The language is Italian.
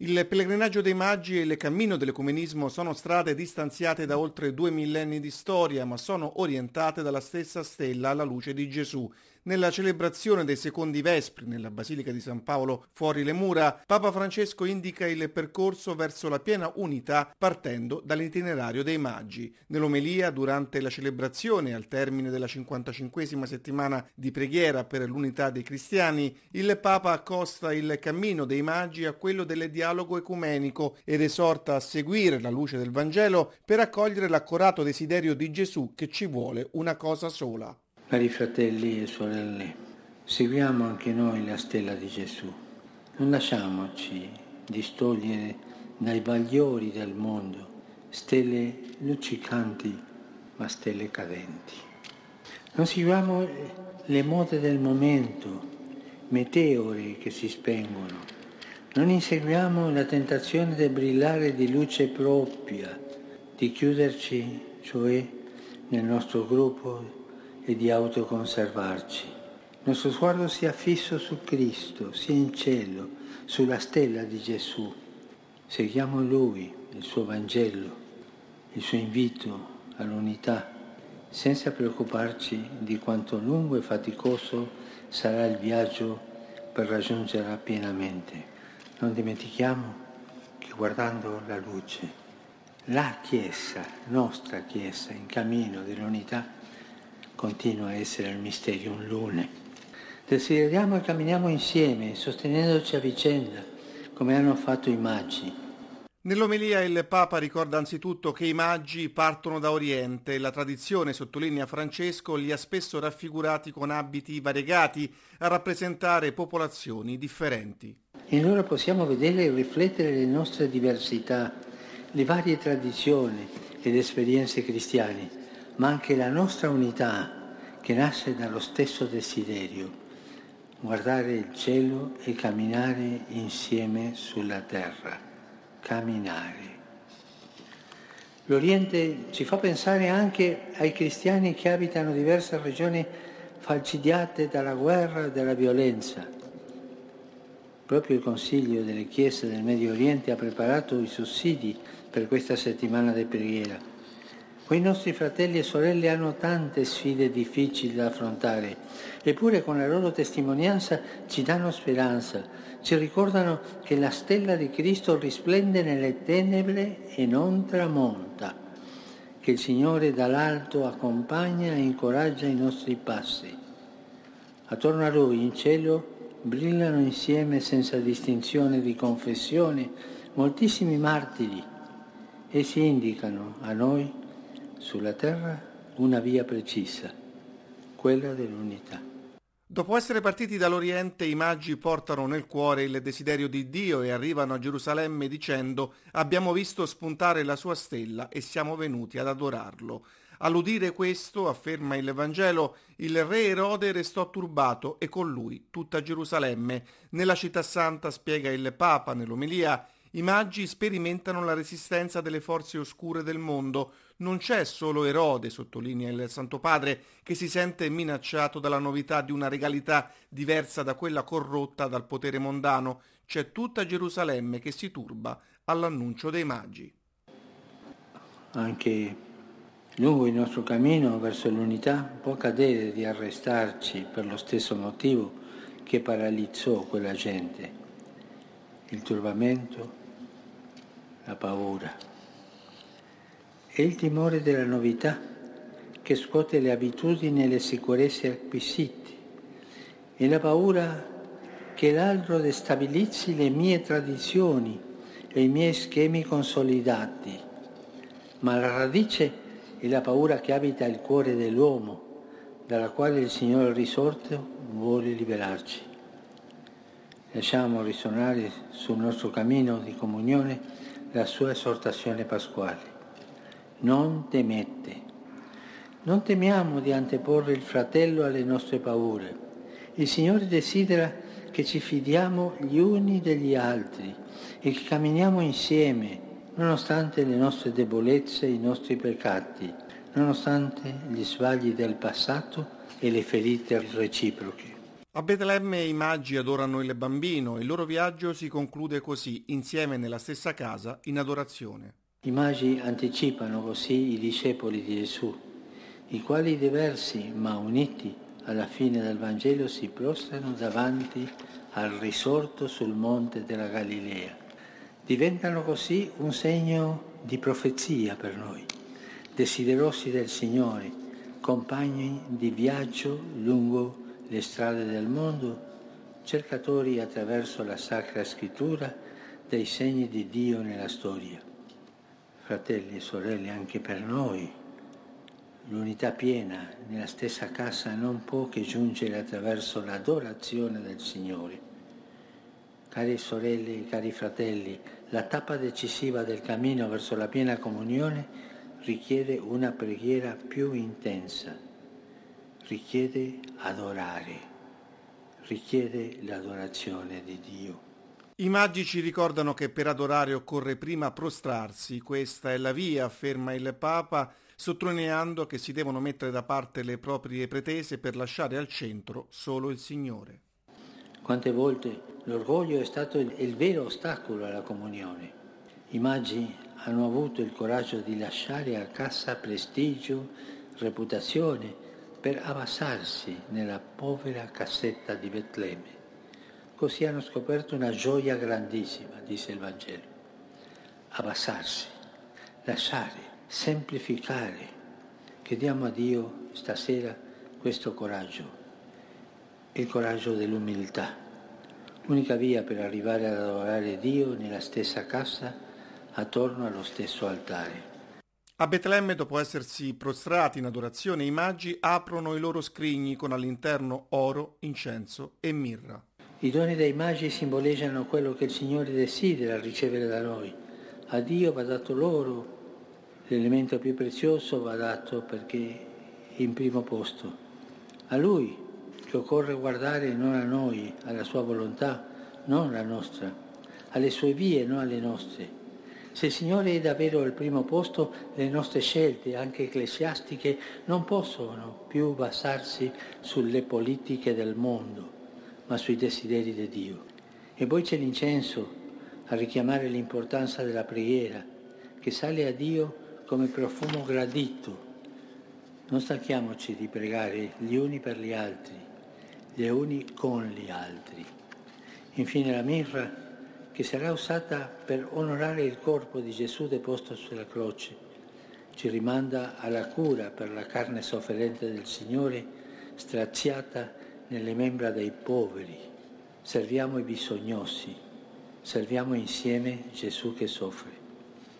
Il pellegrinaggio dei Maggi e il cammino dell'ecumenismo sono strade distanziate da oltre due millenni di storia, ma sono orientate dalla stessa stella alla luce di Gesù. Nella celebrazione dei secondi vespri nella Basilica di San Paolo fuori le mura, Papa Francesco indica il percorso verso la piena unità partendo dall'itinerario dei Maggi. Nell'omelia, durante la celebrazione al termine della 55esima settimana di preghiera per l'unità dei cristiani, il Papa accosta il cammino dei Maggi a quello del dialogo ecumenico ed esorta a seguire la luce del Vangelo per accogliere l'accorato desiderio di Gesù che ci vuole una cosa sola. Cari fratelli e sorelle, seguiamo anche noi la stella di Gesù. Non lasciamoci distogliere dai bagliori del mondo, stelle luccicanti ma stelle cadenti. Non seguiamo le mode del momento, meteore che si spengono. Non inseguiamo la tentazione del brillare di luce propria, di chiuderci, cioè, nel nostro gruppo e di autoconservarci. Il nostro sguardo sia fisso su Cristo, sia in cielo, sulla stella di Gesù. Seguiamo Lui, il suo Vangelo, il suo invito all'unità, senza preoccuparci di quanto lungo e faticoso sarà il viaggio per raggiungerla pienamente. Non dimentichiamo che guardando la luce, la Chiesa, nostra Chiesa, in cammino dell'unità, continua a essere il Mysterium Lune. Desideriamo e camminiamo insieme, sostenendoci a vicenda, come hanno fatto i Magi. Nell'omelia il Papa ricorda anzitutto che i Magi partono da Oriente e la tradizione, sottolinea Francesco, li ha spesso raffigurati con abiti variegati a rappresentare popolazioni differenti. In loro possiamo vedere e riflettere le nostre diversità, le varie tradizioni ed esperienze cristiane ma anche la nostra unità che nasce dallo stesso desiderio, guardare il cielo e camminare insieme sulla terra, camminare. L'Oriente ci fa pensare anche ai cristiani che abitano diverse regioni falcidiate dalla guerra e dalla violenza. Proprio il Consiglio delle Chiese del Medio Oriente ha preparato i sussidi per questa settimana di preghiera Quei nostri fratelli e sorelle hanno tante sfide difficili da affrontare, eppure con la loro testimonianza ci danno speranza, ci ricordano che la stella di Cristo risplende nelle tenebre e non tramonta, che il Signore dall'alto accompagna e incoraggia i nostri passi. Attorno a Lui in cielo brillano insieme senza distinzione di confessione moltissimi martiri. Essi indicano a noi sulla terra una via precisa, quella dell'unità. Dopo essere partiti dall'Oriente, i magi portano nel cuore il desiderio di Dio e arrivano a Gerusalemme dicendo abbiamo visto spuntare la sua stella e siamo venuti ad adorarlo. All'udire questo, afferma il Vangelo, il re Erode restò turbato e con lui tutta Gerusalemme. Nella città santa, spiega il Papa nell'omelia, i magi sperimentano la resistenza delle forze oscure del mondo. Non c'è solo Erode, sottolinea il Santo Padre, che si sente minacciato dalla novità di una regalità diversa da quella corrotta dal potere mondano. C'è tutta Gerusalemme che si turba all'annuncio dei magi. Anche lungo il nostro cammino verso l'unità può cadere di arrestarci per lo stesso motivo che paralizzò quella gente, il turbamento, la paura. È il timore della novità che scuote le abitudini e le sicurezze acquisite. È la paura che l'altro destabilizzi le mie tradizioni e i miei schemi consolidati. Ma la radice è la paura che abita il cuore dell'uomo, dalla quale il Signore risorto vuole liberarci. Lasciamo risuonare sul nostro cammino di comunione la sua esortazione pasquale. Non temete. Non temiamo di anteporre il fratello alle nostre paure. Il Signore desidera che ci fidiamo gli uni degli altri e che camminiamo insieme, nonostante le nostre debolezze e i nostri peccati, nonostante gli sbagli del passato e le ferite reciproche. A Betlemme i magi adorano il bambino e il loro viaggio si conclude così, insieme nella stessa casa, in adorazione. I magi anticipano così i discepoli di Gesù, i quali diversi ma uniti alla fine del Vangelo si prostrano davanti al risorto sul monte della Galilea. Diventano così un segno di profezia per noi, desiderosi del Signore, compagni di viaggio lungo le strade del mondo, cercatori attraverso la Sacra Scrittura dei segni di Dio nella storia. Fratelli e sorelle, anche per noi l'unità piena nella stessa casa non può che giungere attraverso l'adorazione del Signore. Cari sorelle e cari fratelli, la tappa decisiva del cammino verso la piena comunione richiede una preghiera più intensa richiede adorare, richiede l'adorazione di Dio. I magici ricordano che per adorare occorre prima prostrarsi, questa è la via, afferma il Papa, sottolineando che si devono mettere da parte le proprie pretese per lasciare al centro solo il Signore. Quante volte l'orgoglio è stato il, il vero ostacolo alla comunione. I magi hanno avuto il coraggio di lasciare a casa prestigio, reputazione, per abbassarsi nella povera cassetta di Betlemme. Così hanno scoperto una gioia grandissima, dice il Vangelo. Abbassarsi, lasciare, semplificare. Chiediamo a Dio stasera questo coraggio, il coraggio dell'umiltà. Unica via per arrivare ad adorare Dio nella stessa casa, attorno allo stesso altare. A Betlemme, dopo essersi prostrati in adorazione, i magi aprono i loro scrigni con all'interno oro, incenso e mirra. I doni dei magi simboleggiano quello che il Signore desidera ricevere da noi. A Dio va dato l'oro, l'elemento più prezioso va dato perché in primo posto. A Lui che occorre guardare non a noi, alla sua volontà, non la nostra, alle sue vie, non alle nostre se il Signore è davvero al primo posto, le nostre scelte, anche ecclesiastiche, non possono più basarsi sulle politiche del mondo, ma sui desideri di Dio. E poi c'è l'incenso a richiamare l'importanza della preghiera, che sale a Dio come profumo gradito. Non stanchiamoci di pregare gli uni per gli altri, gli uni con gli altri. Infine la mirra che sarà usata per onorare il corpo di Gesù deposto sulla croce. Ci rimanda alla cura per la carne sofferente del Signore, straziata nelle membra dei poveri. Serviamo i bisognosi, serviamo insieme Gesù che soffre.